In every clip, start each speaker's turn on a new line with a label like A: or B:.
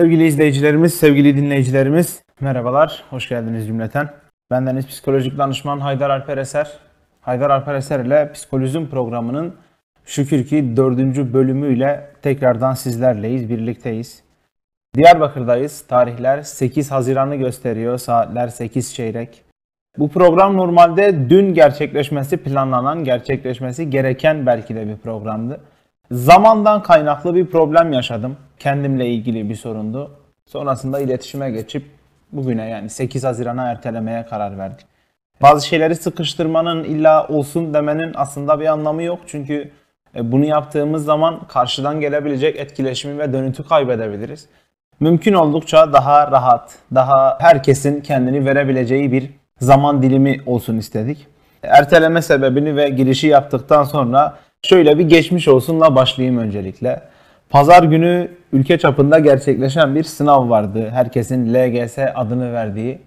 A: Sevgili izleyicilerimiz, sevgili dinleyicilerimiz, merhabalar, hoş geldiniz cümleten. Bendeniz psikolojik danışman Haydar Alper Eser. Haydar Alper Eser ile Psikolojim programının şükür ki dördüncü bölümüyle tekrardan sizlerleyiz, birlikteyiz. Diyarbakır'dayız. Tarihler 8 Haziran'ı gösteriyor, saatler 8 çeyrek. Bu program normalde dün gerçekleşmesi planlanan, gerçekleşmesi gereken belki de bir programdı. Zamandan kaynaklı bir problem yaşadım. Kendimle ilgili bir sorundu. Sonrasında iletişime geçip bugüne yani 8 Haziran'a ertelemeye karar verdik. Bazı şeyleri sıkıştırmanın illa olsun demenin aslında bir anlamı yok. Çünkü e, bunu yaptığımız zaman karşıdan gelebilecek etkileşimi ve dönütü kaybedebiliriz. Mümkün oldukça daha rahat, daha herkesin kendini verebileceği bir zaman dilimi olsun istedik. Erteleme sebebini ve girişi yaptıktan sonra şöyle bir geçmiş olsunla başlayayım öncelikle. Pazar günü ülke çapında gerçekleşen bir sınav vardı. Herkesin LGS adını verdiği.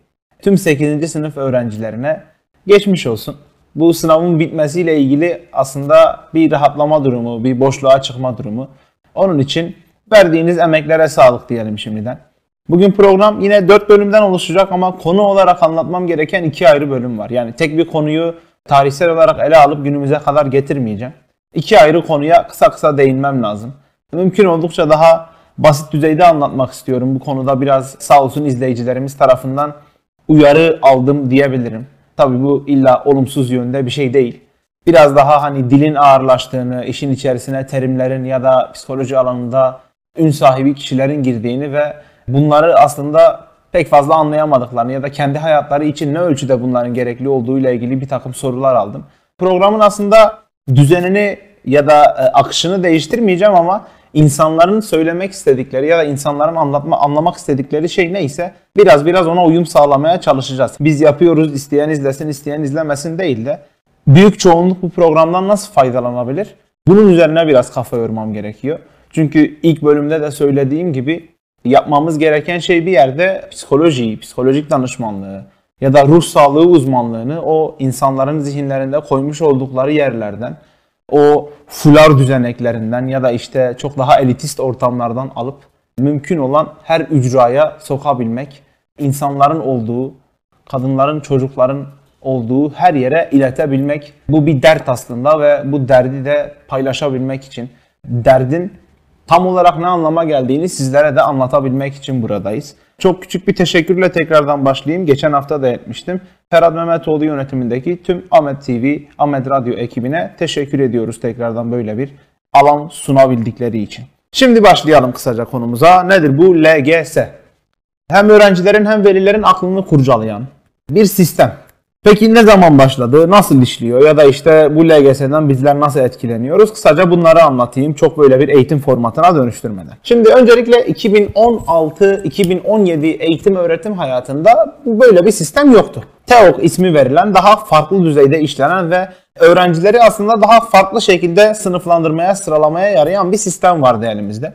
A: Tüm 8. sınıf öğrencilerine geçmiş olsun. Bu sınavın bitmesiyle ilgili aslında bir rahatlama durumu, bir boşluğa çıkma durumu. Onun için verdiğiniz emeklere sağlık diyelim şimdiden. Bugün program yine 4 bölümden oluşacak ama konu olarak anlatmam gereken iki ayrı bölüm var. Yani tek bir konuyu tarihsel olarak ele alıp günümüze kadar getirmeyeceğim. İki ayrı konuya kısa kısa değinmem lazım. Mümkün oldukça daha basit düzeyde anlatmak istiyorum. Bu konuda biraz sağ olsun izleyicilerimiz tarafından uyarı aldım diyebilirim. Tabii bu illa olumsuz yönde bir şey değil. Biraz daha hani dilin ağırlaştığını, işin içerisine terimlerin ya da psikoloji alanında ün sahibi kişilerin girdiğini ve bunları aslında pek fazla anlayamadıklarını ya da kendi hayatları için ne ölçüde bunların gerekli olduğu ile ilgili bir takım sorular aldım. Programın aslında düzenini ya da e, akışını değiştirmeyeceğim ama insanların söylemek istedikleri ya da insanların anlatma anlamak istedikleri şey neyse biraz biraz ona uyum sağlamaya çalışacağız. Biz yapıyoruz isteyen izlesin isteyen izlemesin değil de büyük çoğunluk bu programdan nasıl faydalanabilir? Bunun üzerine biraz kafa yormam gerekiyor. Çünkü ilk bölümde de söylediğim gibi yapmamız gereken şey bir yerde psikolojiyi, psikolojik danışmanlığı ya da ruh sağlığı uzmanlığını o insanların zihinlerinde koymuş oldukları yerlerden, o fular düzeneklerinden ya da işte çok daha elitist ortamlardan alıp mümkün olan her ücraya sokabilmek, insanların olduğu, kadınların, çocukların olduğu her yere iletebilmek. Bu bir dert aslında ve bu derdi de paylaşabilmek için derdin tam olarak ne anlama geldiğini sizlere de anlatabilmek için buradayız. Çok küçük bir teşekkürle tekrardan başlayayım. Geçen hafta da etmiştim. Ferhat Mehmetoğlu yönetimindeki tüm Ahmet TV, Ahmet Radyo ekibine teşekkür ediyoruz tekrardan böyle bir alan sunabildikleri için. Şimdi başlayalım kısaca konumuza. Nedir bu LGS? Hem öğrencilerin hem velilerin aklını kurcalayan bir sistem. Peki ne zaman başladı? Nasıl işliyor? Ya da işte bu LGS'den bizler nasıl etkileniyoruz? Kısaca bunları anlatayım. Çok böyle bir eğitim formatına dönüştürmeden. Şimdi öncelikle 2016-2017 eğitim öğretim hayatında böyle bir sistem yoktu. TEOK ismi verilen daha farklı düzeyde işlenen ve öğrencileri aslında daha farklı şekilde sınıflandırmaya, sıralamaya yarayan bir sistem vardı elimizde.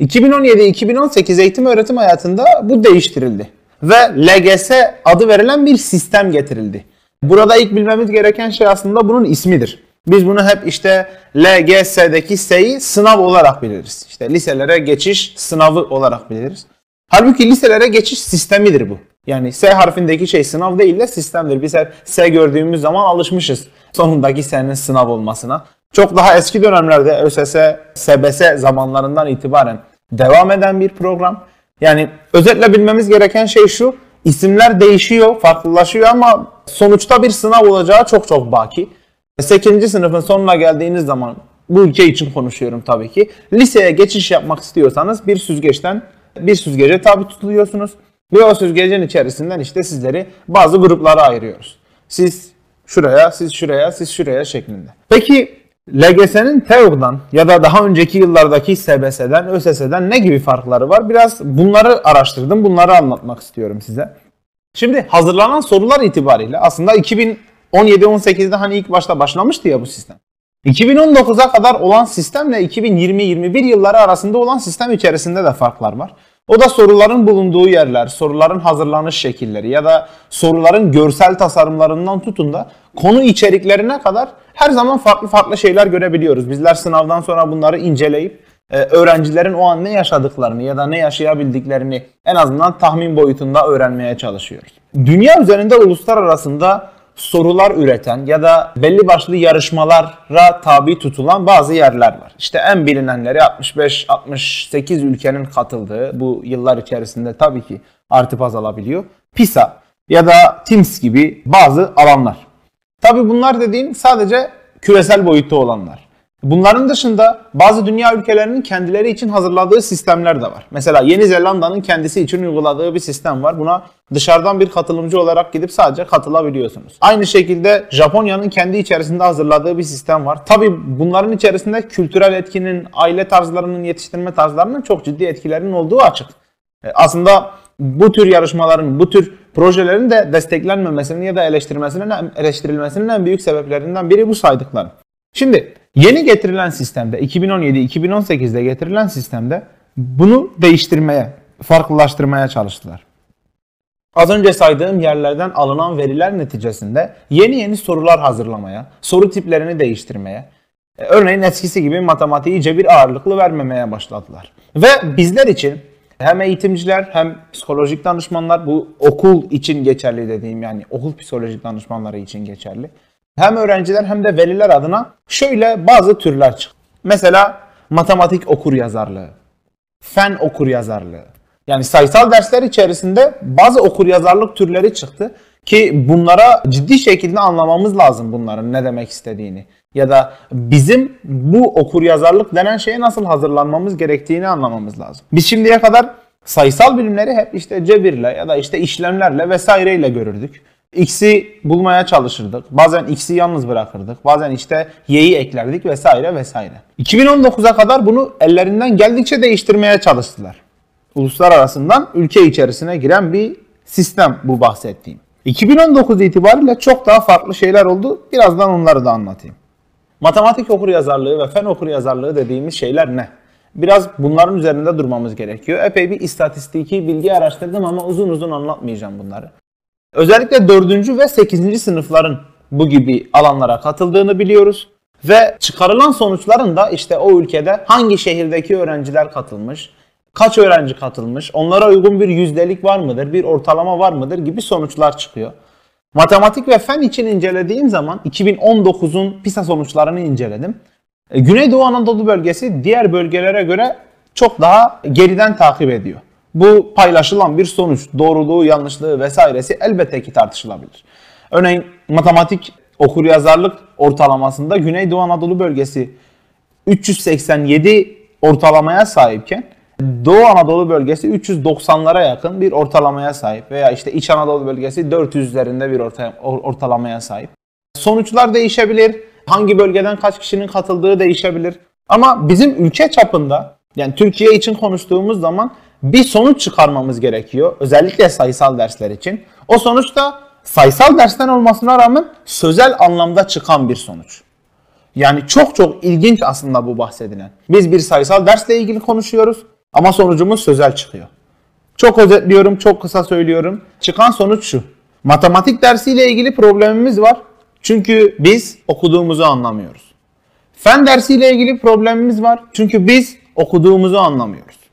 A: 2017-2018 eğitim öğretim hayatında bu değiştirildi ve LGS adı verilen bir sistem getirildi. Burada ilk bilmemiz gereken şey aslında bunun ismidir. Biz bunu hep işte LGS'deki S'yi sınav olarak biliriz. İşte liselere geçiş sınavı olarak biliriz. Halbuki liselere geçiş sistemidir bu. Yani S harfindeki şey sınav değil de sistemdir. Biz hep S gördüğümüz zaman alışmışız sonundaki S'nin sınav olmasına. Çok daha eski dönemlerde ÖSS, SBS zamanlarından itibaren devam eden bir program. Yani özetle bilmemiz gereken şey şu. İsimler değişiyor, farklılaşıyor ama sonuçta bir sınav olacağı çok çok baki. 8. sınıfın sonuna geldiğiniz zaman bu ülke için konuşuyorum tabii ki. Liseye geçiş yapmak istiyorsanız bir süzgeçten bir süzgece tabi tutuluyorsunuz. Ve o süzgecin içerisinden işte sizleri bazı gruplara ayırıyoruz. Siz şuraya, siz şuraya, siz şuraya şeklinde. Peki LGS'nin TEOG'dan ya da daha önceki yıllardaki SBS'den, ÖSS'den ne gibi farkları var? Biraz bunları araştırdım, bunları anlatmak istiyorum size. Şimdi hazırlanan sorular itibariyle aslında 2017-18'de hani ilk başta başlamıştı ya bu sistem. 2019'a kadar olan sistemle 2020-21 yılları arasında olan sistem içerisinde de farklar var. O da soruların bulunduğu yerler, soruların hazırlanış şekilleri ya da soruların görsel tasarımlarından tutun da konu içeriklerine kadar her zaman farklı farklı şeyler görebiliyoruz. Bizler sınavdan sonra bunları inceleyip e, öğrencilerin o an ne yaşadıklarını ya da ne yaşayabildiklerini en azından tahmin boyutunda öğrenmeye çalışıyoruz. Dünya üzerinde uluslar arasında sorular üreten ya da belli başlı yarışmalara tabi tutulan bazı yerler var. İşte en bilinenleri 65-68 ülkenin katıldığı bu yıllar içerisinde tabii ki artıp azalabiliyor. PISA ya da TIMSS gibi bazı alanlar. Tabii bunlar dediğim sadece küresel boyutta olanlar. Bunların dışında bazı dünya ülkelerinin kendileri için hazırladığı sistemler de var. Mesela Yeni Zelanda'nın kendisi için uyguladığı bir sistem var. Buna dışarıdan bir katılımcı olarak gidip sadece katılabiliyorsunuz. Aynı şekilde Japonya'nın kendi içerisinde hazırladığı bir sistem var. Tabi bunların içerisinde kültürel etkinin, aile tarzlarının, yetiştirme tarzlarının çok ciddi etkilerinin olduğu açık. E, aslında bu tür yarışmaların, bu tür projelerin de desteklenmemesinin ya da eleştirilmesinin, en büyük sebeplerinden biri bu saydıklarım. Şimdi yeni getirilen sistemde 2017-2018'de getirilen sistemde bunu değiştirmeye, farklılaştırmaya çalıştılar. Az önce saydığım yerlerden alınan veriler neticesinde yeni yeni sorular hazırlamaya, soru tiplerini değiştirmeye, e, örneğin eskisi gibi matematiği cebir ağırlıklı vermemeye başladılar. Ve bizler için hem eğitimciler hem psikolojik danışmanlar bu okul için geçerli dediğim yani okul psikolojik danışmanları için geçerli. Hem öğrenciler hem de veliler adına şöyle bazı türler çıktı. Mesela matematik okur yazarlığı, fen okur yazarlığı. Yani sayısal dersler içerisinde bazı okur yazarlık türleri çıktı ki bunlara ciddi şekilde anlamamız lazım bunların ne demek istediğini ya da bizim bu okur yazarlık denen şeye nasıl hazırlanmamız gerektiğini anlamamız lazım. Biz şimdiye kadar sayısal bilimleri hep işte cebirle ya da işte işlemlerle vesaireyle görürdük. X'i bulmaya çalışırdık. Bazen X'i yalnız bırakırdık. Bazen işte Y'yi eklerdik vesaire vesaire. 2019'a kadar bunu ellerinden geldikçe değiştirmeye çalıştılar. Uluslararasından ülke içerisine giren bir sistem bu bahsettiğim. 2019 itibariyle çok daha farklı şeyler oldu. Birazdan onları da anlatayım. Matematik okur yazarlığı ve fen okur yazarlığı dediğimiz şeyler ne? Biraz bunların üzerinde durmamız gerekiyor. Epey bir istatistiki bilgi araştırdım ama uzun uzun anlatmayacağım bunları. Özellikle 4. ve 8. sınıfların bu gibi alanlara katıldığını biliyoruz. Ve çıkarılan sonuçların da işte o ülkede hangi şehirdeki öğrenciler katılmış, kaç öğrenci katılmış, onlara uygun bir yüzdelik var mıdır, bir ortalama var mıdır gibi sonuçlar çıkıyor. Matematik ve fen için incelediğim zaman 2019'un PISA sonuçlarını inceledim. E, Güneydoğu Anadolu bölgesi diğer bölgelere göre çok daha geriden takip ediyor. Bu paylaşılan bir sonuç, doğruluğu, yanlışlığı vesairesi elbette ki tartışılabilir. Örneğin matematik okur yazarlık ortalamasında Güneydoğu Anadolu bölgesi 387 ortalamaya sahipken Doğu Anadolu bölgesi 390'lara yakın bir ortalamaya sahip veya işte İç Anadolu bölgesi 400'lerinde bir orta, ortalamaya sahip. Sonuçlar değişebilir. Hangi bölgeden kaç kişinin katıldığı değişebilir. Ama bizim ülke çapında yani Türkiye için konuştuğumuz zaman bir sonuç çıkarmamız gerekiyor. Özellikle sayısal dersler için. O sonuç da sayısal dersten olmasına rağmen sözel anlamda çıkan bir sonuç. Yani çok çok ilginç aslında bu bahsedilen. Biz bir sayısal dersle ilgili konuşuyoruz ama sonucumuz sözel çıkıyor. Çok özetliyorum, çok kısa söylüyorum. Çıkan sonuç şu. Matematik dersiyle ilgili problemimiz var. Çünkü biz okuduğumuzu anlamıyoruz. Fen dersiyle ilgili problemimiz var. Çünkü biz okuduğumuzu anlamıyoruz.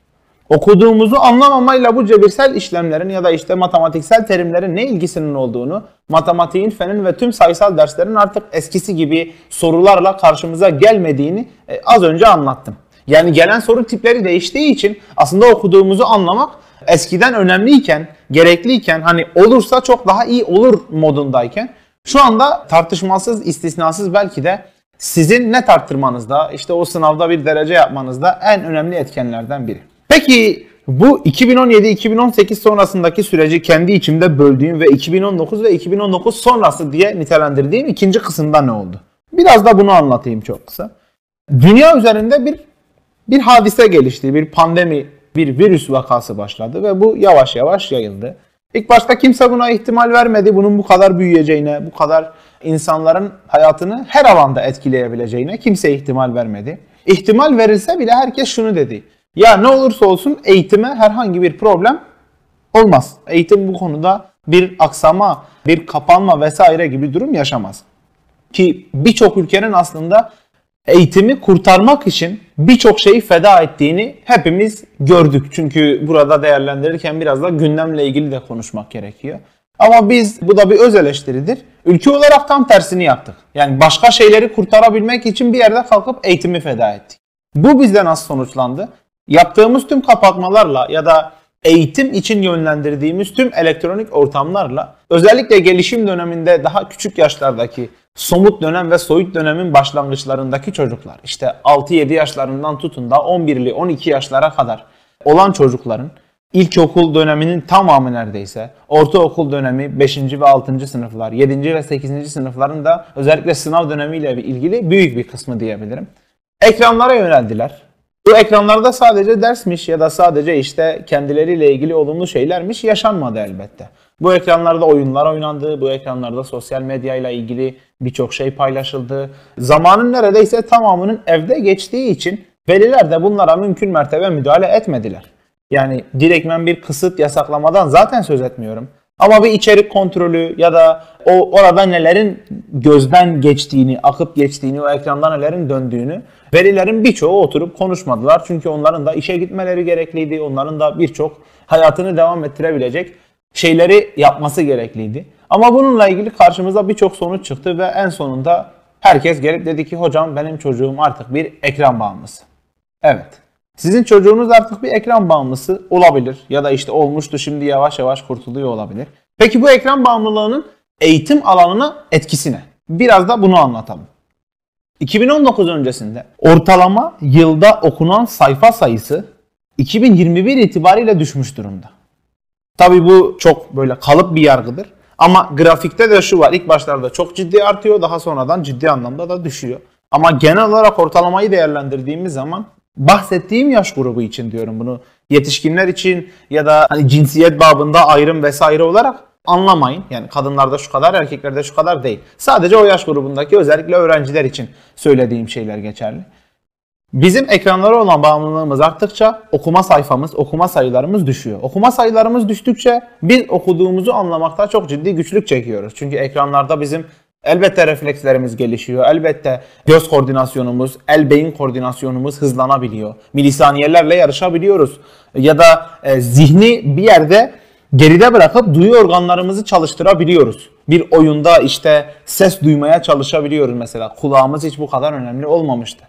A: Okuduğumuzu anlamamayla bu cebirsel işlemlerin ya da işte matematiksel terimlerin ne ilgisinin olduğunu, matematiğin, fenin ve tüm sayısal derslerin artık eskisi gibi sorularla karşımıza gelmediğini e, az önce anlattım. Yani gelen soru tipleri değiştiği için aslında okuduğumuzu anlamak eskiden önemliyken, gerekliyken hani olursa çok daha iyi olur modundayken şu anda tartışmasız, istisnasız belki de sizin net arttırmanızda, işte o sınavda bir derece yapmanızda en önemli etkenlerden biri. Peki bu 2017-2018 sonrasındaki süreci kendi içimde böldüğüm ve 2019 ve 2019 sonrası diye nitelendirdiğim ikinci kısımda ne oldu? Biraz da bunu anlatayım çok kısa. Dünya üzerinde bir bir hadise gelişti, bir pandemi, bir virüs vakası başladı ve bu yavaş yavaş yayıldı. İlk başta kimse buna ihtimal vermedi. Bunun bu kadar büyüyeceğine, bu kadar insanların hayatını her alanda etkileyebileceğine kimse ihtimal vermedi. İhtimal verilse bile herkes şunu dedi. Ya ne olursa olsun eğitime herhangi bir problem olmaz. Eğitim bu konuda bir aksama, bir kapanma vesaire gibi durum yaşamaz. Ki birçok ülkenin aslında eğitimi kurtarmak için birçok şeyi feda ettiğini hepimiz gördük. Çünkü burada değerlendirirken biraz da gündemle ilgili de konuşmak gerekiyor. Ama biz bu da bir öz eleştiridir. Ülke olarak tam tersini yaptık. Yani başka şeyleri kurtarabilmek için bir yerde kalkıp eğitimi feda ettik. Bu bizde nasıl sonuçlandı? Yaptığımız tüm kapatmalarla ya da eğitim için yönlendirdiğimiz tüm elektronik ortamlarla özellikle gelişim döneminde daha küçük yaşlardaki somut dönem ve soyut dönemin başlangıçlarındaki çocuklar işte 6-7 yaşlarından tutun da 11'li 12 yaşlara kadar olan çocukların ilkokul döneminin tamamı neredeyse, ortaokul dönemi 5. ve 6. sınıflar, 7. ve 8. sınıfların da özellikle sınav dönemiyle ilgili büyük bir kısmı diyebilirim. Ekranlara yöneldiler. Bu ekranlarda sadece dersmiş ya da sadece işte kendileriyle ilgili olumlu şeylermiş yaşanmadı elbette. Bu ekranlarda oyunlar oynandı, bu ekranlarda sosyal medyayla ilgili birçok şey paylaşıldı. Zamanın neredeyse tamamının evde geçtiği için veliler de bunlara mümkün mertebe müdahale etmediler. Yani direktmen bir kısıt yasaklamadan zaten söz etmiyorum. Ama bir içerik kontrolü ya da o orada nelerin gözden geçtiğini, akıp geçtiğini, o ekranda nelerin döndüğünü verilerin birçoğu oturup konuşmadılar. Çünkü onların da işe gitmeleri gerekliydi. Onların da birçok hayatını devam ettirebilecek şeyleri yapması gerekliydi. Ama bununla ilgili karşımıza birçok sonuç çıktı ve en sonunda herkes gelip dedi ki hocam benim çocuğum artık bir ekran bağımlısı. Evet. Sizin çocuğunuz artık bir ekran bağımlısı olabilir ya da işte olmuştu şimdi yavaş yavaş kurtuluyor olabilir. Peki bu ekran bağımlılığının eğitim alanına etkisi ne? Biraz da bunu anlatalım. 2019 öncesinde ortalama yılda okunan sayfa sayısı 2021 itibariyle düşmüş durumda. Tabi bu çok böyle kalıp bir yargıdır. Ama grafikte de şu var. İlk başlarda çok ciddi artıyor. Daha sonradan ciddi anlamda da düşüyor. Ama genel olarak ortalamayı değerlendirdiğimiz zaman bahsettiğim yaş grubu için diyorum bunu. Yetişkinler için ya da hani cinsiyet babında ayrım vesaire olarak anlamayın. Yani kadınlarda şu kadar, erkeklerde şu kadar değil. Sadece o yaş grubundaki özellikle öğrenciler için söylediğim şeyler geçerli. Bizim ekranlara olan bağımlılığımız arttıkça okuma sayfamız, okuma sayılarımız düşüyor. Okuma sayılarımız düştükçe biz okuduğumuzu anlamakta çok ciddi güçlük çekiyoruz. Çünkü ekranlarda bizim elbette reflekslerimiz gelişiyor. Elbette göz koordinasyonumuz, el beyin koordinasyonumuz hızlanabiliyor. Milisaniyelerle yarışabiliyoruz. Ya da e, zihni bir yerde geride bırakıp duyu organlarımızı çalıştırabiliyoruz. Bir oyunda işte ses duymaya çalışabiliyoruz mesela. Kulağımız hiç bu kadar önemli olmamıştı.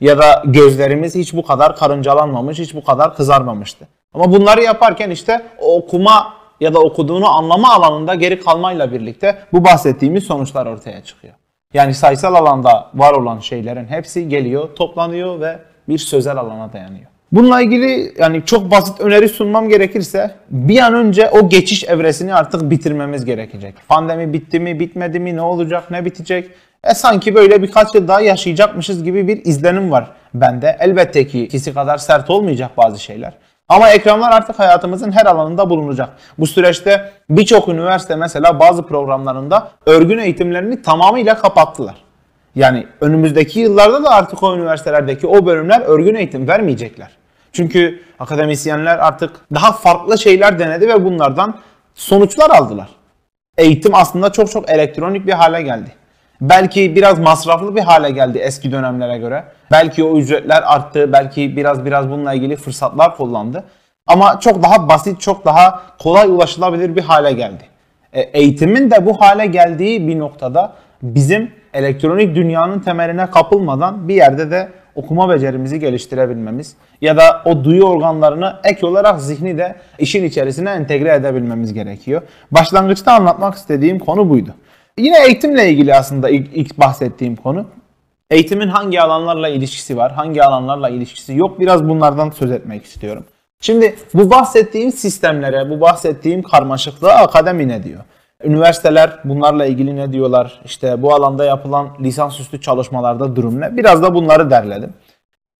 A: Ya da gözlerimiz hiç bu kadar karıncalanmamış, hiç bu kadar kızarmamıştı. Ama bunları yaparken işte okuma ya da okuduğunu anlama alanında geri kalmayla birlikte bu bahsettiğimiz sonuçlar ortaya çıkıyor. Yani sayısal alanda var olan şeylerin hepsi geliyor, toplanıyor ve bir sözel alana dayanıyor. Bununla ilgili yani çok basit öneri sunmam gerekirse bir an önce o geçiş evresini artık bitirmemiz gerekecek. Pandemi bitti mi, bitmedi mi, ne olacak, ne bitecek? E sanki böyle birkaç yıl daha yaşayacakmışız gibi bir izlenim var bende. Elbette ki ikisi kadar sert olmayacak bazı şeyler. Ama ekranlar artık hayatımızın her alanında bulunacak. Bu süreçte birçok üniversite mesela bazı programlarında örgün eğitimlerini tamamıyla kapattılar. Yani önümüzdeki yıllarda da artık o üniversitelerdeki o bölümler örgün eğitim vermeyecekler. Çünkü akademisyenler artık daha farklı şeyler denedi ve bunlardan sonuçlar aldılar. Eğitim aslında çok çok elektronik bir hale geldi. Belki biraz masraflı bir hale geldi eski dönemlere göre. Belki o ücretler arttı, belki biraz biraz bununla ilgili fırsatlar kullandı. Ama çok daha basit, çok daha kolay ulaşılabilir bir hale geldi. E, eğitimin de bu hale geldiği bir noktada bizim elektronik dünyanın temeline kapılmadan bir yerde de okuma becerimizi geliştirebilmemiz ya da o duyu organlarını ek olarak zihni de işin içerisine entegre edebilmemiz gerekiyor. Başlangıçta anlatmak istediğim konu buydu. Yine eğitimle ilgili aslında ilk, ilk bahsettiğim konu. Eğitimin hangi alanlarla ilişkisi var, hangi alanlarla ilişkisi yok biraz bunlardan söz etmek istiyorum. Şimdi bu bahsettiğim sistemlere, bu bahsettiğim karmaşıklığa akademi ne diyor? Üniversiteler bunlarla ilgili ne diyorlar? İşte bu alanda yapılan lisansüstü çalışmalarda durum ne? Biraz da bunları derledim.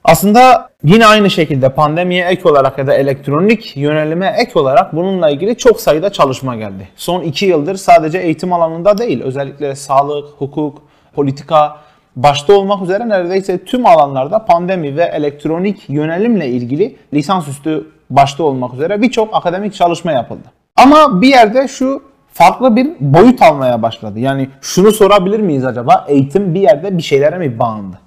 A: Aslında yine aynı şekilde pandemiye ek olarak ya da elektronik yönelime ek olarak bununla ilgili çok sayıda çalışma geldi. Son iki yıldır sadece eğitim alanında değil, özellikle sağlık, hukuk, politika başta olmak üzere neredeyse tüm alanlarda pandemi ve elektronik yönelimle ilgili lisansüstü başta olmak üzere birçok akademik çalışma yapıldı. Ama bir yerde şu farklı bir boyut almaya başladı. Yani şunu sorabilir miyiz acaba? Eğitim bir yerde bir şeylere mi bağımlı?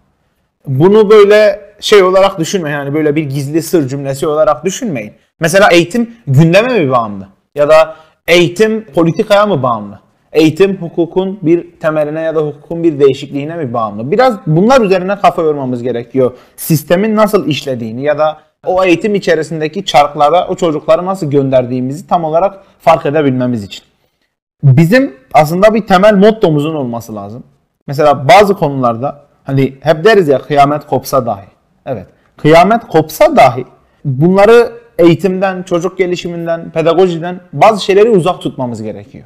A: Bunu böyle şey olarak düşünmeyin. Yani böyle bir gizli sır cümlesi olarak düşünmeyin. Mesela eğitim gündeme mi bağımlı? Ya da eğitim politikaya mı bağımlı? Eğitim hukukun bir temeline ya da hukukun bir değişikliğine mi bağımlı? Biraz bunlar üzerine kafa yormamız gerekiyor. Sistemin nasıl işlediğini ya da o eğitim içerisindeki çarklara o çocukları nasıl gönderdiğimizi tam olarak fark edebilmemiz için. Bizim aslında bir temel mottomuzun olması lazım. Mesela bazı konularda hani hep deriz ya kıyamet kopsa dahi. Evet. Kıyamet kopsa dahi bunları eğitimden, çocuk gelişiminden, pedagojiden bazı şeyleri uzak tutmamız gerekiyor.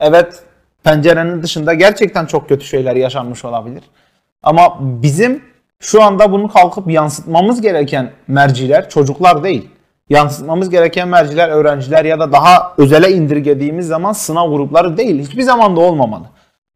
A: Evet, pencerenin dışında gerçekten çok kötü şeyler yaşanmış olabilir. Ama bizim şu anda bunu kalkıp yansıtmamız gereken merciler çocuklar değil. Yansıtmamız gereken merciler öğrenciler ya da daha özele indirgediğimiz zaman sınav grupları değil. Hiçbir zaman da olmamalı.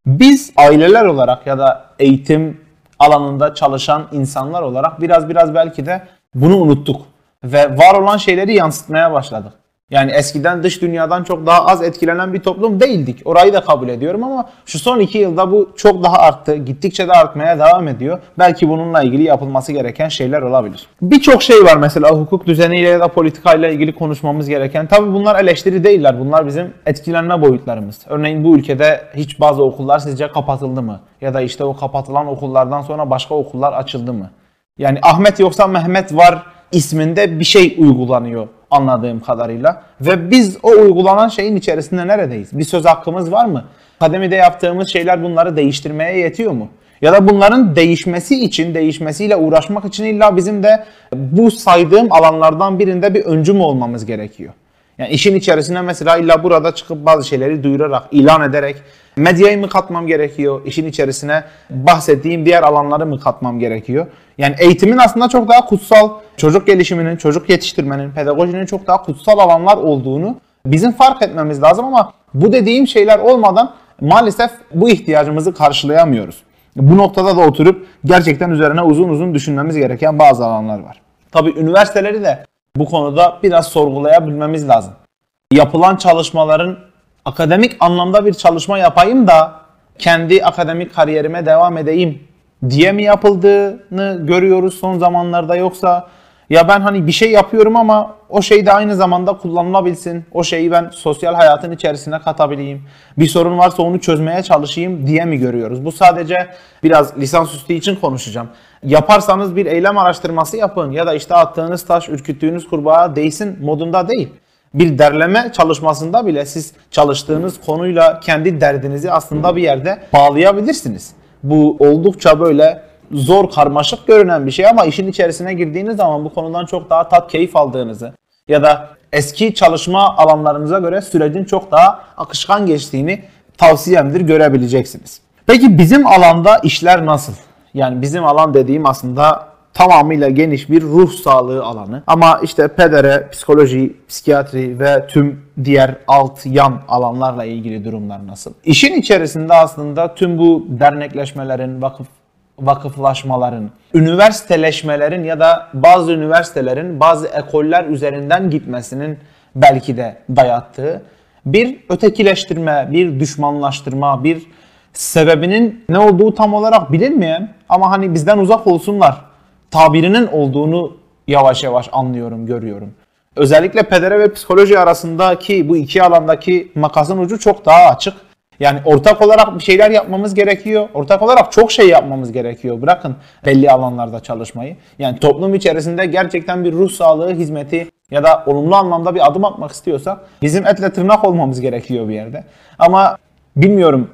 A: Biz aileler olarak ya da eğitim alanında çalışan insanlar olarak biraz biraz belki de bunu unuttuk ve var olan şeyleri yansıtmaya başladık. Yani eskiden dış dünyadan çok daha az etkilenen bir toplum değildik. Orayı da kabul ediyorum ama şu son iki yılda bu çok daha arttı. Gittikçe de artmaya devam ediyor. Belki bununla ilgili yapılması gereken şeyler olabilir. Birçok şey var mesela hukuk düzeniyle ya da politikayla ilgili konuşmamız gereken. Tabii bunlar eleştiri değiller. Bunlar bizim etkilenme boyutlarımız. Örneğin bu ülkede hiç bazı okullar sizce kapatıldı mı? Ya da işte o kapatılan okullardan sonra başka okullar açıldı mı? Yani Ahmet yoksa Mehmet var isminde bir şey uygulanıyor anladığım kadarıyla. Ve biz o uygulanan şeyin içerisinde neredeyiz? Bir söz hakkımız var mı? Akademide yaptığımız şeyler bunları değiştirmeye yetiyor mu? Ya da bunların değişmesi için, değişmesiyle uğraşmak için illa bizim de bu saydığım alanlardan birinde bir öncü mü olmamız gerekiyor? Yani işin içerisine mesela illa burada çıkıp bazı şeyleri duyurarak, ilan ederek medyayı mı katmam gerekiyor? İşin içerisine bahsettiğim diğer alanları mı katmam gerekiyor? Yani eğitimin aslında çok daha kutsal, çocuk gelişiminin, çocuk yetiştirmenin, pedagojinin çok daha kutsal alanlar olduğunu bizim fark etmemiz lazım ama bu dediğim şeyler olmadan maalesef bu ihtiyacımızı karşılayamıyoruz. Bu noktada da oturup gerçekten üzerine uzun uzun düşünmemiz gereken bazı alanlar var. Tabii üniversiteleri de bu konuda biraz sorgulayabilmemiz lazım. Yapılan çalışmaların akademik anlamda bir çalışma yapayım da kendi akademik kariyerime devam edeyim diye mi yapıldığını görüyoruz son zamanlarda yoksa ya ben hani bir şey yapıyorum ama o şey de aynı zamanda kullanılabilsin. O şeyi ben sosyal hayatın içerisine katabileyim. Bir sorun varsa onu çözmeye çalışayım diye mi görüyoruz? Bu sadece biraz lisansüstü için konuşacağım. Yaparsanız bir eylem araştırması yapın ya da işte attığınız taş ürküttüğünüz kurbağa değsin modunda değil. Bir derleme çalışmasında bile siz çalıştığınız konuyla kendi derdinizi aslında bir yerde bağlayabilirsiniz. Bu oldukça böyle zor, karmaşık görünen bir şey ama işin içerisine girdiğiniz zaman bu konudan çok daha tat, keyif aldığınızı ya da eski çalışma alanlarınıza göre sürecin çok daha akışkan geçtiğini tavsiyemdir görebileceksiniz. Peki bizim alanda işler nasıl? Yani bizim alan dediğim aslında tamamıyla geniş bir ruh sağlığı alanı. Ama işte pedere, psikoloji, psikiyatri ve tüm diğer alt yan alanlarla ilgili durumlar nasıl? İşin içerisinde aslında tüm bu dernekleşmelerin, vakıf vakıflaşmaların, üniversiteleşmelerin ya da bazı üniversitelerin bazı ekoller üzerinden gitmesinin belki de dayattığı bir ötekileştirme, bir düşmanlaştırma, bir sebebinin ne olduğu tam olarak bilinmeyen ama hani bizden uzak olsunlar tabirinin olduğunu yavaş yavaş anlıyorum, görüyorum. Özellikle pedere ve psikoloji arasındaki bu iki alandaki makasın ucu çok daha açık. Yani ortak olarak bir şeyler yapmamız gerekiyor. Ortak olarak çok şey yapmamız gerekiyor. Bırakın belli alanlarda çalışmayı. Yani toplum içerisinde gerçekten bir ruh sağlığı hizmeti ya da olumlu anlamda bir adım atmak istiyorsak bizim etle tırnak olmamız gerekiyor bir yerde. Ama bilmiyorum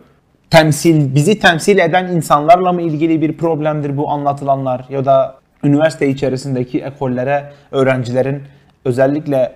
A: temsil, bizi temsil eden insanlarla mı ilgili bir problemdir bu anlatılanlar ya da üniversite içerisindeki ekollere öğrencilerin özellikle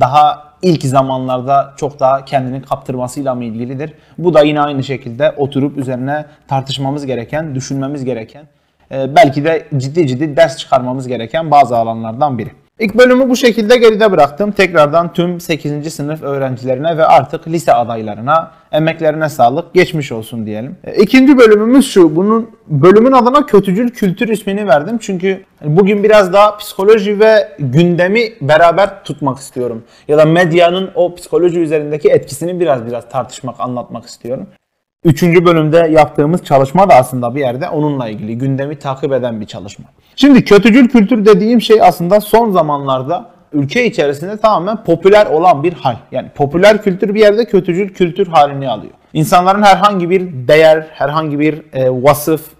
A: daha ilk zamanlarda çok daha kendini kaptırmasıyla mı ilgilidir? Bu da yine aynı şekilde oturup üzerine tartışmamız gereken, düşünmemiz gereken, e, belki de ciddi ciddi ders çıkarmamız gereken bazı alanlardan biri. İlk bölümü bu şekilde geride bıraktım. Tekrardan tüm 8. sınıf öğrencilerine ve artık lise adaylarına emeklerine sağlık, geçmiş olsun diyelim. E, ikinci bölümümüz şu. Bunun bölümün adına kötücül kültür ismini verdim. Çünkü bugün biraz daha psikoloji ve gündemi beraber tutmak istiyorum. Ya da medyanın o psikoloji üzerindeki etkisini biraz biraz tartışmak, anlatmak istiyorum. Üçüncü bölümde yaptığımız çalışma da aslında bir yerde onunla ilgili gündemi takip eden bir çalışma. Şimdi kötücül kültür dediğim şey aslında son zamanlarda ülke içerisinde tamamen popüler olan bir hal. Yani popüler kültür bir yerde kötücül kültür halini alıyor. İnsanların herhangi bir değer, herhangi bir e, vasıf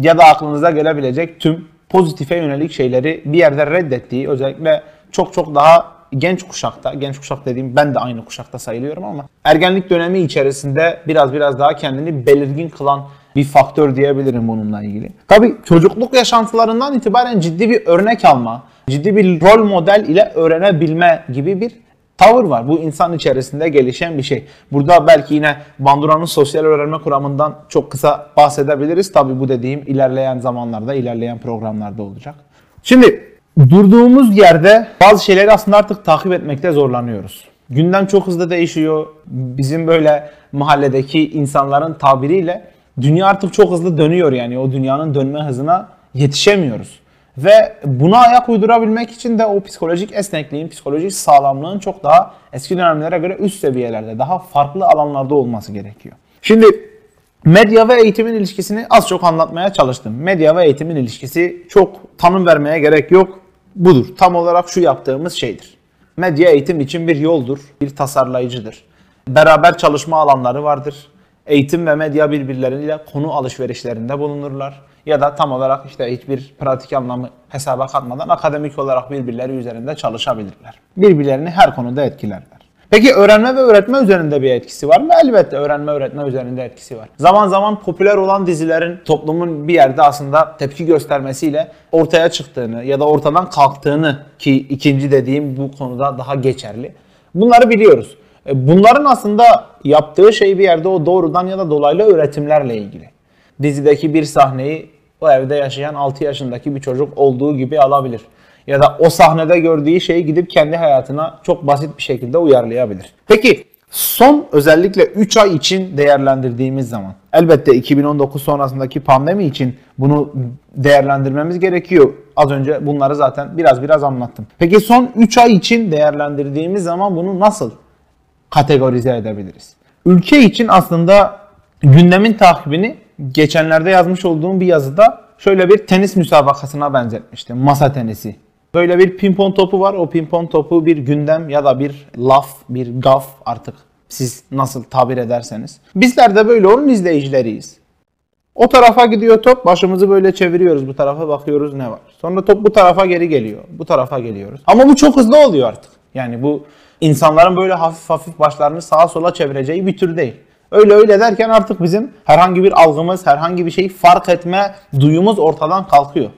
A: ya da aklınıza gelebilecek tüm pozitife yönelik şeyleri bir yerde reddettiği, özellikle çok çok daha genç kuşakta, genç kuşak dediğim ben de aynı kuşakta sayılıyorum ama ergenlik dönemi içerisinde biraz biraz daha kendini belirgin kılan bir faktör diyebilirim bununla ilgili. Tabii çocukluk yaşantılarından itibaren ciddi bir örnek alma, ciddi bir rol model ile öğrenebilme gibi bir tavır var. Bu insan içerisinde gelişen bir şey. Burada belki yine Bandura'nın sosyal öğrenme kuramından çok kısa bahsedebiliriz. Tabii bu dediğim ilerleyen zamanlarda, ilerleyen programlarda olacak. Şimdi durduğumuz yerde bazı şeyleri aslında artık takip etmekte zorlanıyoruz. Gündem çok hızlı değişiyor. Bizim böyle mahalledeki insanların tabiriyle dünya artık çok hızlı dönüyor yani o dünyanın dönme hızına yetişemiyoruz. Ve buna ayak uydurabilmek için de o psikolojik esnekliğin, psikolojik sağlamlığın çok daha eski dönemlere göre üst seviyelerde, daha farklı alanlarda olması gerekiyor. Şimdi medya ve eğitimin ilişkisini az çok anlatmaya çalıştım. Medya ve eğitimin ilişkisi çok tanım vermeye gerek yok. Budur. Tam olarak şu yaptığımız şeydir. Medya eğitim için bir yoldur, bir tasarlayıcıdır. Beraber çalışma alanları vardır. Eğitim ve medya birbirleriyle konu alışverişlerinde bulunurlar ya da tam olarak işte hiçbir pratik anlamı hesaba katmadan akademik olarak birbirleri üzerinde çalışabilirler. Birbirlerini her konuda etkilerler. Peki öğrenme ve öğretme üzerinde bir etkisi var mı? Elbette öğrenme öğretme üzerinde etkisi var. Zaman zaman popüler olan dizilerin toplumun bir yerde aslında tepki göstermesiyle ortaya çıktığını ya da ortadan kalktığını ki ikinci dediğim bu konuda daha geçerli. Bunları biliyoruz. E, bunların aslında yaptığı şey bir yerde o doğrudan ya da dolaylı öğretimlerle ilgili. Dizideki bir sahneyi o evde yaşayan 6 yaşındaki bir çocuk olduğu gibi alabilir. Ya da o sahnede gördüğü şeyi gidip kendi hayatına çok basit bir şekilde uyarlayabilir. Peki son özellikle 3 ay için değerlendirdiğimiz zaman elbette 2019 sonrasındaki pandemi için bunu değerlendirmemiz gerekiyor. Az önce bunları zaten biraz biraz anlattım. Peki son 3 ay için değerlendirdiğimiz zaman bunu nasıl kategorize edebiliriz? Ülke için aslında gündemin takibini geçenlerde yazmış olduğum bir yazıda şöyle bir tenis müsabakasına benzetmiştim. Masa tenisi. Böyle bir pimpon topu var. O pimpon topu bir gündem ya da bir laf, bir gaf artık siz nasıl tabir ederseniz. Bizler de böyle onun izleyicileriyiz. O tarafa gidiyor top, başımızı böyle çeviriyoruz bu tarafa bakıyoruz ne var. Sonra top bu tarafa geri geliyor, bu tarafa geliyoruz. Ama bu çok hızlı oluyor artık. Yani bu insanların böyle hafif hafif başlarını sağa sola çevireceği bir tür değil. Öyle öyle derken artık bizim herhangi bir algımız, herhangi bir şeyi fark etme duyumuz ortadan kalkıyor.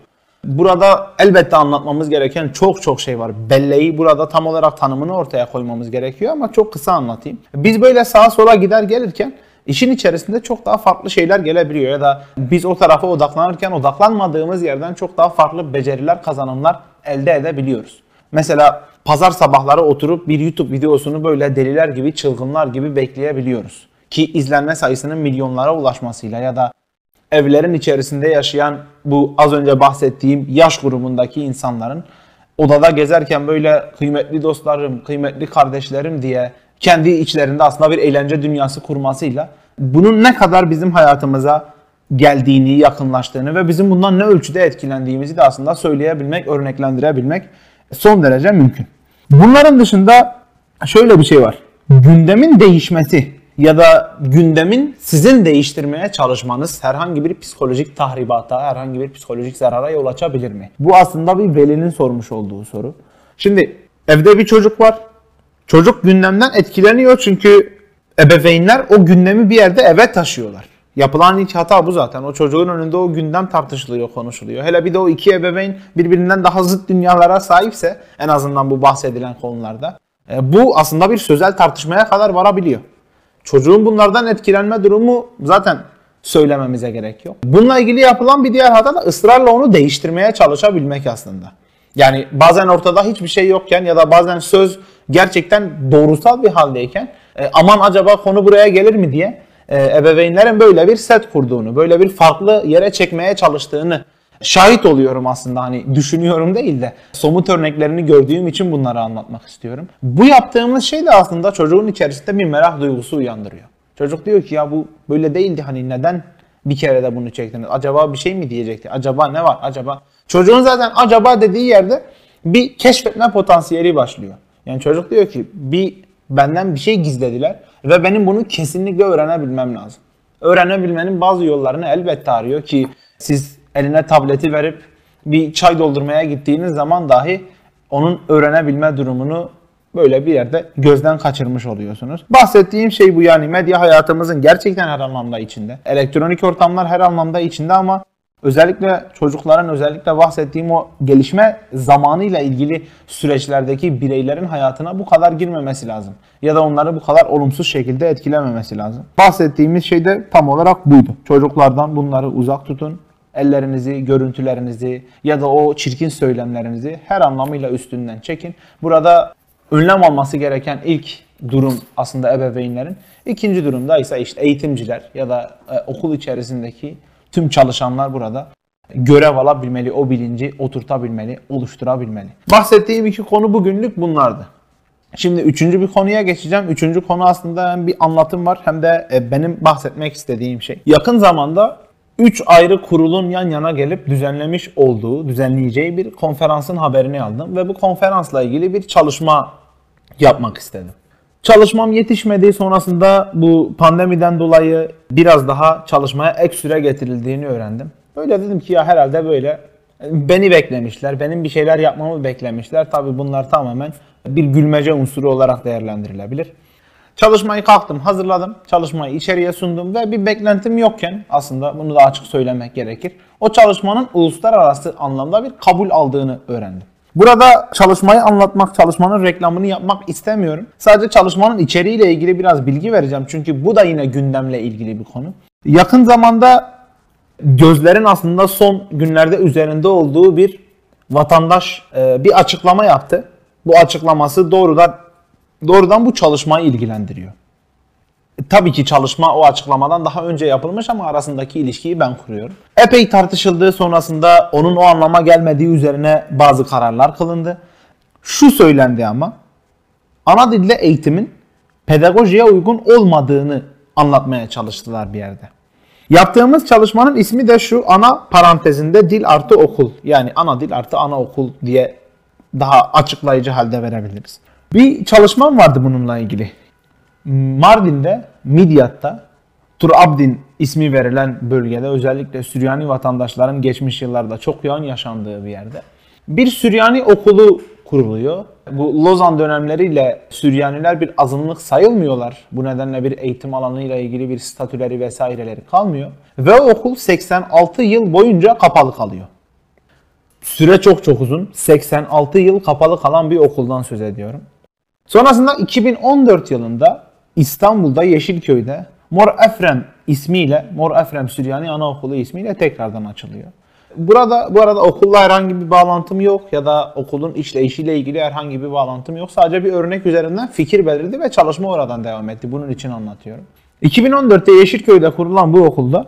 A: Burada elbette anlatmamız gereken çok çok şey var. Belleği burada tam olarak tanımını ortaya koymamız gerekiyor ama çok kısa anlatayım. Biz böyle sağa sola gider gelirken işin içerisinde çok daha farklı şeyler gelebiliyor ya da biz o tarafa odaklanırken odaklanmadığımız yerden çok daha farklı beceriler, kazanımlar elde edebiliyoruz. Mesela pazar sabahları oturup bir YouTube videosunu böyle deliler gibi, çılgınlar gibi bekleyebiliyoruz ki izlenme sayısının milyonlara ulaşmasıyla ya da evlerin içerisinde yaşayan bu az önce bahsettiğim yaş grubundaki insanların odada gezerken böyle kıymetli dostlarım, kıymetli kardeşlerim diye kendi içlerinde aslında bir eğlence dünyası kurmasıyla bunun ne kadar bizim hayatımıza geldiğini, yakınlaştığını ve bizim bundan ne ölçüde etkilendiğimizi de aslında söyleyebilmek, örneklendirebilmek son derece mümkün. Bunların dışında şöyle bir şey var. Gündemin değişmesi ya da gündemin sizin değiştirmeye çalışmanız herhangi bir psikolojik tahribata, herhangi bir psikolojik zarara yol açabilir mi? Bu aslında bir velinin sormuş olduğu soru. Şimdi evde bir çocuk var. Çocuk gündemden etkileniyor çünkü ebeveynler o gündemi bir yerde eve taşıyorlar. Yapılan ilk hata bu zaten. O çocuğun önünde o gündem tartışılıyor, konuşuluyor. Hele bir de o iki ebeveyn birbirinden daha zıt dünyalara sahipse en azından bu bahsedilen konularda. E, bu aslında bir sözel tartışmaya kadar varabiliyor. Çocuğun bunlardan etkilenme durumu zaten söylememize gerek yok. Bununla ilgili yapılan bir diğer hata da ısrarla onu değiştirmeye çalışabilmek aslında. Yani bazen ortada hiçbir şey yokken ya da bazen söz gerçekten doğrusal bir haldeyken e, aman acaba konu buraya gelir mi diye e, ebeveynlerin böyle bir set kurduğunu, böyle bir farklı yere çekmeye çalıştığını şahit oluyorum aslında hani düşünüyorum değil de somut örneklerini gördüğüm için bunları anlatmak istiyorum. Bu yaptığımız şey de aslında çocuğun içerisinde bir merak duygusu uyandırıyor. Çocuk diyor ki ya bu böyle değildi hani neden bir kere de bunu çektiniz? Acaba bir şey mi diyecekti? Acaba ne var? Acaba çocuğun zaten acaba dediği yerde bir keşfetme potansiyeli başlıyor. Yani çocuk diyor ki bir benden bir şey gizlediler ve benim bunu kesinlikle öğrenebilmem lazım. Öğrenebilmenin bazı yollarını elbette arıyor ki siz eline tableti verip bir çay doldurmaya gittiğiniz zaman dahi onun öğrenebilme durumunu böyle bir yerde gözden kaçırmış oluyorsunuz. Bahsettiğim şey bu yani medya hayatımızın gerçekten her anlamda içinde. Elektronik ortamlar her anlamda içinde ama özellikle çocukların özellikle bahsettiğim o gelişme zamanıyla ilgili süreçlerdeki bireylerin hayatına bu kadar girmemesi lazım. Ya da onları bu kadar olumsuz şekilde etkilememesi lazım. Bahsettiğimiz şey de tam olarak buydu. Çocuklardan bunları uzak tutun. Ellerinizi, görüntülerinizi ya da o çirkin söylemlerinizi her anlamıyla üstünden çekin. Burada önlem alması gereken ilk durum aslında ebeveynlerin. İkinci durumda ise işte eğitimciler ya da e, okul içerisindeki tüm çalışanlar burada görev alabilmeli, o bilinci oturtabilmeli, oluşturabilmeli. Bahsettiğim iki konu bugünlük bunlardı. Şimdi üçüncü bir konuya geçeceğim. Üçüncü konu aslında hem bir anlatım var hem de e, benim bahsetmek istediğim şey. Yakın zamanda üç ayrı kurulun yan yana gelip düzenlemiş olduğu, düzenleyeceği bir konferansın haberini aldım ve bu konferansla ilgili bir çalışma yapmak istedim. Çalışmam yetişmedi. Sonrasında bu pandemiden dolayı biraz daha çalışmaya ek süre getirildiğini öğrendim. Böyle dedim ki ya herhalde böyle beni beklemişler. Benim bir şeyler yapmamı beklemişler. Tabii bunlar tamamen bir gülmece unsuru olarak değerlendirilebilir. Çalışmayı kalktım, hazırladım. Çalışmayı içeriye sundum ve bir beklentim yokken aslında bunu da açık söylemek gerekir. O çalışmanın uluslararası anlamda bir kabul aldığını öğrendim. Burada çalışmayı anlatmak, çalışmanın reklamını yapmak istemiyorum. Sadece çalışmanın içeriğiyle ilgili biraz bilgi vereceğim. Çünkü bu da yine gündemle ilgili bir konu. Yakın zamanda gözlerin aslında son günlerde üzerinde olduğu bir vatandaş e, bir açıklama yaptı. Bu açıklaması doğrudan doğrudan bu çalışmayı ilgilendiriyor. E, tabii ki çalışma o açıklamadan daha önce yapılmış ama arasındaki ilişkiyi ben kuruyorum. Epey tartışıldığı sonrasında onun o anlama gelmediği üzerine bazı kararlar kılındı. Şu söylendi ama ana dille eğitimin pedagojiye uygun olmadığını anlatmaya çalıştılar bir yerde. Yaptığımız çalışmanın ismi de şu ana parantezinde dil artı okul. Yani ana dil artı ana okul diye daha açıklayıcı halde verebiliriz. Bir çalışmam vardı bununla ilgili. Mardin'de, Midyat'ta Turabdin ismi verilen bölgede özellikle Süryani vatandaşların geçmiş yıllarda çok yoğun yaşandığı bir yerde bir Süryani okulu kuruluyor. Bu Lozan dönemleriyle Süryaniler bir azınlık sayılmıyorlar. Bu nedenle bir eğitim alanıyla ilgili bir statüleri vesaireleri kalmıyor. Ve okul 86 yıl boyunca kapalı kalıyor. Süre çok çok uzun. 86 yıl kapalı kalan bir okuldan söz ediyorum. Sonrasında 2014 yılında İstanbul'da Yeşilköy'de Mor Efrem ismiyle, Mor Efrem Süryani Anaokulu ismiyle tekrardan açılıyor. Burada bu arada okulla herhangi bir bağlantım yok ya da okulun işleyişiyle ilgili herhangi bir bağlantım yok. Sadece bir örnek üzerinden fikir belirdi ve çalışma oradan devam etti. Bunun için anlatıyorum. 2014'te Yeşilköy'de kurulan bu okulda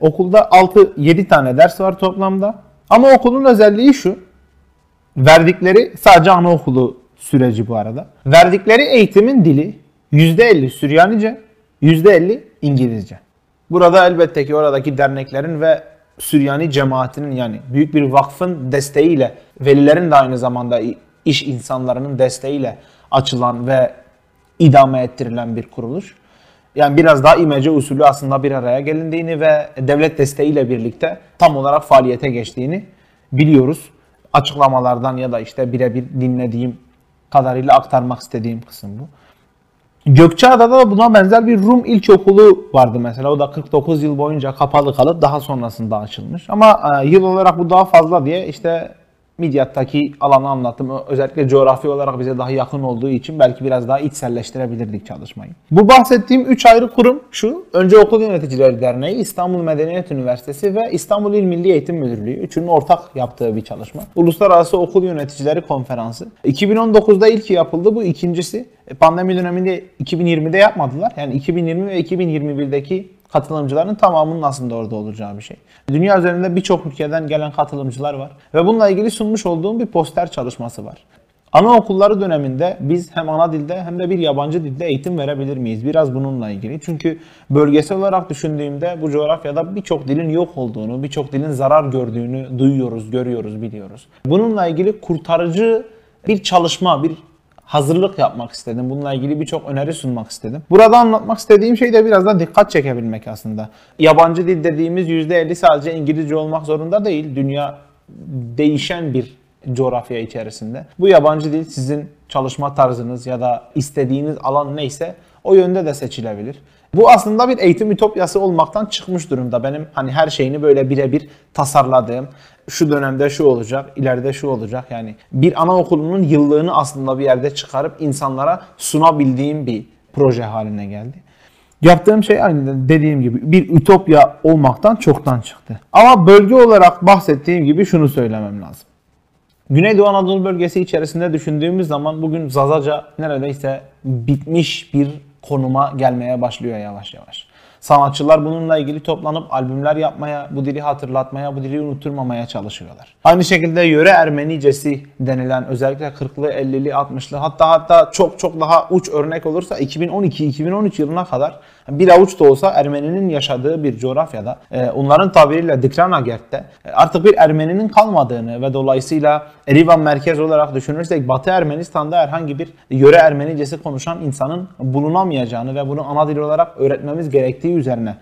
A: okulda 6-7 tane ders var toplamda. Ama okulun özelliği şu. Verdikleri sadece anaokulu süreci bu arada. Verdikleri eğitimin dili %50 Süryanice, %50 İngilizce. Burada elbette ki oradaki derneklerin ve Süryani cemaatinin yani büyük bir vakfın desteğiyle, velilerin de aynı zamanda iş insanlarının desteğiyle açılan ve idame ettirilen bir kuruluş. Yani biraz daha imece usulü aslında bir araya gelindiğini ve devlet desteğiyle birlikte tam olarak faaliyete geçtiğini biliyoruz. Açıklamalardan ya da işte birebir dinlediğim kadarıyla aktarmak istediğim kısım bu. Gökçeada'da da buna benzer bir Rum ilkokulu vardı mesela. O da 49 yıl boyunca kapalı kalıp daha sonrasında açılmış. Ama e, yıl olarak bu daha fazla diye işte Midyat'taki alanı anlattım. Özellikle coğrafi olarak bize daha yakın olduğu için belki biraz daha içselleştirebilirdik çalışmayı. Bu bahsettiğim 3 ayrı kurum şu. Önce Okul Yöneticileri Derneği, İstanbul Medeniyet Üniversitesi ve İstanbul İl Milli Eğitim Müdürlüğü. Üçünün ortak yaptığı bir çalışma. Uluslararası Okul Yöneticileri Konferansı. 2019'da ilki yapıldı. Bu ikincisi. E, pandemi döneminde 2020'de yapmadılar. Yani 2020 ve 2021'deki katılımcıların tamamının aslında orada olacağı bir şey. Dünya üzerinde birçok ülkeden gelen katılımcılar var. Ve bununla ilgili sunmuş olduğum bir poster çalışması var. Anaokulları döneminde biz hem ana dilde hem de bir yabancı dilde eğitim verebilir miyiz? Biraz bununla ilgili. Çünkü bölgesel olarak düşündüğümde bu coğrafyada birçok dilin yok olduğunu, birçok dilin zarar gördüğünü duyuyoruz, görüyoruz, biliyoruz. Bununla ilgili kurtarıcı bir çalışma, bir hazırlık yapmak istedim. Bununla ilgili birçok öneri sunmak istedim. Burada anlatmak istediğim şey de biraz da dikkat çekebilmek aslında. Yabancı dil dediğimiz %50 sadece İngilizce olmak zorunda değil. Dünya değişen bir coğrafya içerisinde. Bu yabancı dil sizin çalışma tarzınız ya da istediğiniz alan neyse o yönde de seçilebilir. Bu aslında bir eğitim ütopyası olmaktan çıkmış durumda. Benim hani her şeyini böyle birebir tasarladığım, şu dönemde şu olacak, ileride şu olacak. Yani bir anaokulunun yıllığını aslında bir yerde çıkarıp insanlara sunabildiğim bir proje haline geldi. Yaptığım şey aynı dediğim gibi bir ütopya olmaktan çoktan çıktı. Ama bölge olarak bahsettiğim gibi şunu söylemem lazım. Güneydoğu Anadolu bölgesi içerisinde düşündüğümüz zaman bugün Zazaca neredeyse bitmiş bir konuma gelmeye başlıyor yavaş yavaş. Sanatçılar bununla ilgili toplanıp albümler yapmaya, bu dili hatırlatmaya, bu dili unutturmamaya çalışıyorlar. Aynı şekilde yöre Ermenicesi denilen özellikle 40'lı, 50'li, 60'lı hatta hatta çok çok daha uç örnek olursa 2012-2013 yılına kadar bir avuç da olsa Ermeninin yaşadığı bir coğrafyada e, onların tabiriyle Dikranagert'te e, artık bir Ermeninin kalmadığını ve dolayısıyla Erivan merkez olarak düşünürsek Batı Ermenistan'da herhangi bir yöre Ermenicesi konuşan insanın bulunamayacağını ve bunu ana dil olarak öğretmemiz gerektiği üzerine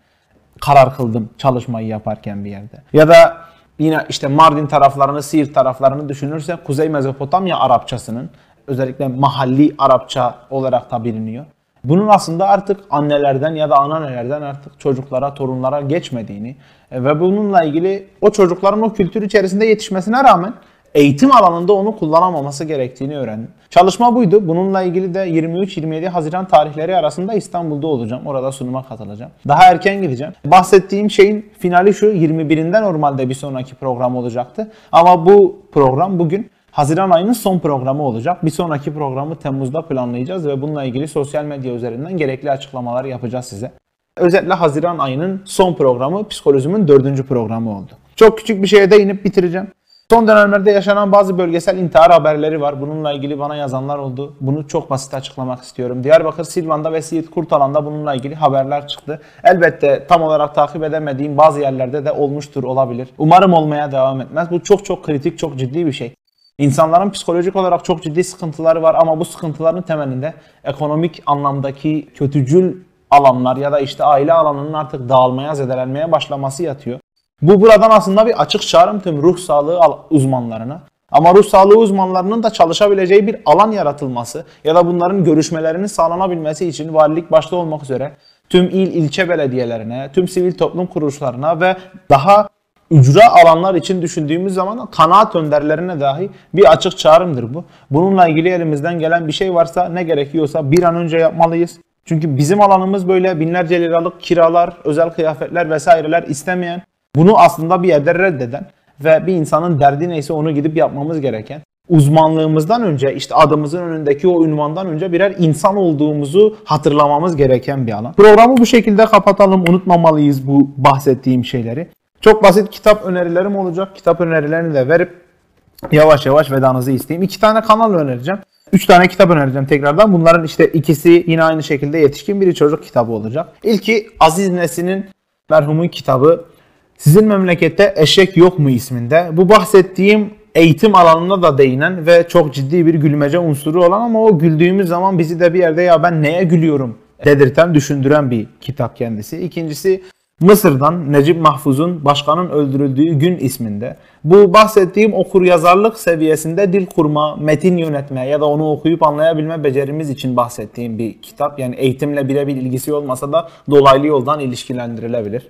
A: karar kıldım çalışmayı yaparken bir yerde. Ya da yine işte Mardin taraflarını, Siirt taraflarını düşünürsek Kuzey Mezopotamya Arapçasının özellikle mahalli Arapça olarak da biliniyor. Bunun aslında artık annelerden ya da ananelerden artık çocuklara, torunlara geçmediğini e, ve bununla ilgili o çocukların o kültür içerisinde yetişmesine rağmen eğitim alanında onu kullanamaması gerektiğini öğrendim. Çalışma buydu. Bununla ilgili de 23-27 Haziran tarihleri arasında İstanbul'da olacağım. Orada sunuma katılacağım. Daha erken gideceğim. Bahsettiğim şeyin finali şu 21'inde normalde bir sonraki program olacaktı. Ama bu program bugün Haziran ayının son programı olacak. Bir sonraki programı Temmuz'da planlayacağız ve bununla ilgili sosyal medya üzerinden gerekli açıklamalar yapacağız size. Özetle Haziran ayının son programı psikolojinin dördüncü programı oldu. Çok küçük bir şeye değinip bitireceğim. Son dönemlerde yaşanan bazı bölgesel intihar haberleri var. Bununla ilgili bana yazanlar oldu. Bunu çok basit açıklamak istiyorum. Diyarbakır, Silvan'da ve Siirt Kurtalan'da bununla ilgili haberler çıktı. Elbette tam olarak takip edemediğim bazı yerlerde de olmuştur olabilir. Umarım olmaya devam etmez. Bu çok çok kritik, çok ciddi bir şey. İnsanların psikolojik olarak çok ciddi sıkıntıları var ama bu sıkıntıların temelinde ekonomik anlamdaki kötücül alanlar ya da işte aile alanının artık dağılmaya, zedelenmeye başlaması yatıyor. Bu buradan aslında bir açık çağrım tüm ruh sağlığı uzmanlarına. Ama ruh sağlığı uzmanlarının da çalışabileceği bir alan yaratılması ya da bunların görüşmelerinin sağlanabilmesi için valilik başta olmak üzere tüm il ilçe belediyelerine, tüm sivil toplum kuruluşlarına ve daha ücra alanlar için düşündüğümüz zaman kanaat önderlerine dahi bir açık çağrımdır bu. Bununla ilgili elimizden gelen bir şey varsa ne gerekiyorsa bir an önce yapmalıyız. Çünkü bizim alanımız böyle binlerce liralık kiralar, özel kıyafetler vesaireler istemeyen, bunu aslında bir yerde reddeden ve bir insanın derdi neyse onu gidip yapmamız gereken uzmanlığımızdan önce işte adımızın önündeki o ünvandan önce birer insan olduğumuzu hatırlamamız gereken bir alan. Programı bu şekilde kapatalım. Unutmamalıyız bu bahsettiğim şeyleri. Çok basit kitap önerilerim olacak. Kitap önerilerini de verip yavaş yavaş vedanızı isteyeyim. İki tane kanal önereceğim. Üç tane kitap önereceğim tekrardan. Bunların işte ikisi yine aynı şekilde yetişkin biri çocuk kitabı olacak. İlki Aziz Nesin'in merhumun kitabı Sizin Memlekette Eşek Yok mu isminde. Bu bahsettiğim eğitim alanına da değinen ve çok ciddi bir gülmece unsuru olan ama o güldüğümüz zaman bizi de bir yerde ya ben neye gülüyorum dedirten, düşündüren bir kitap kendisi. İkincisi Mısır'dan Necip Mahfuz'un başkanın öldürüldüğü gün isminde. Bu bahsettiğim okur yazarlık seviyesinde dil kurma, metin yönetme ya da onu okuyup anlayabilme becerimiz için bahsettiğim bir kitap. Yani eğitimle birebir ilgisi olmasa da dolaylı yoldan ilişkilendirilebilir.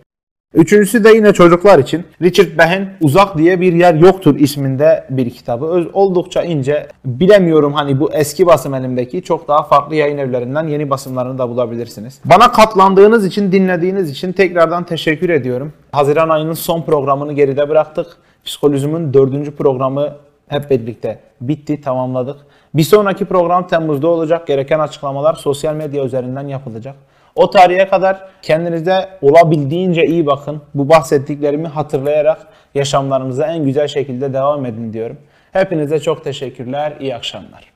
A: Üçüncüsü de yine çocuklar için Richard Behin Uzak diye bir yer yoktur isminde bir kitabı. Öz, oldukça ince. Bilemiyorum hani bu eski basım elimdeki çok daha farklı yayın evlerinden yeni basımlarını da bulabilirsiniz. Bana katlandığınız için, dinlediğiniz için tekrardan teşekkür ediyorum. Haziran ayının son programını geride bıraktık. Psikolojim'in dördüncü programı hep birlikte bitti, tamamladık. Bir sonraki program Temmuz'da olacak. Gereken açıklamalar sosyal medya üzerinden yapılacak. O tarihe kadar kendinize olabildiğince iyi bakın. Bu bahsettiklerimi hatırlayarak yaşamlarınıza en güzel şekilde devam edin diyorum. Hepinize çok teşekkürler. İyi akşamlar.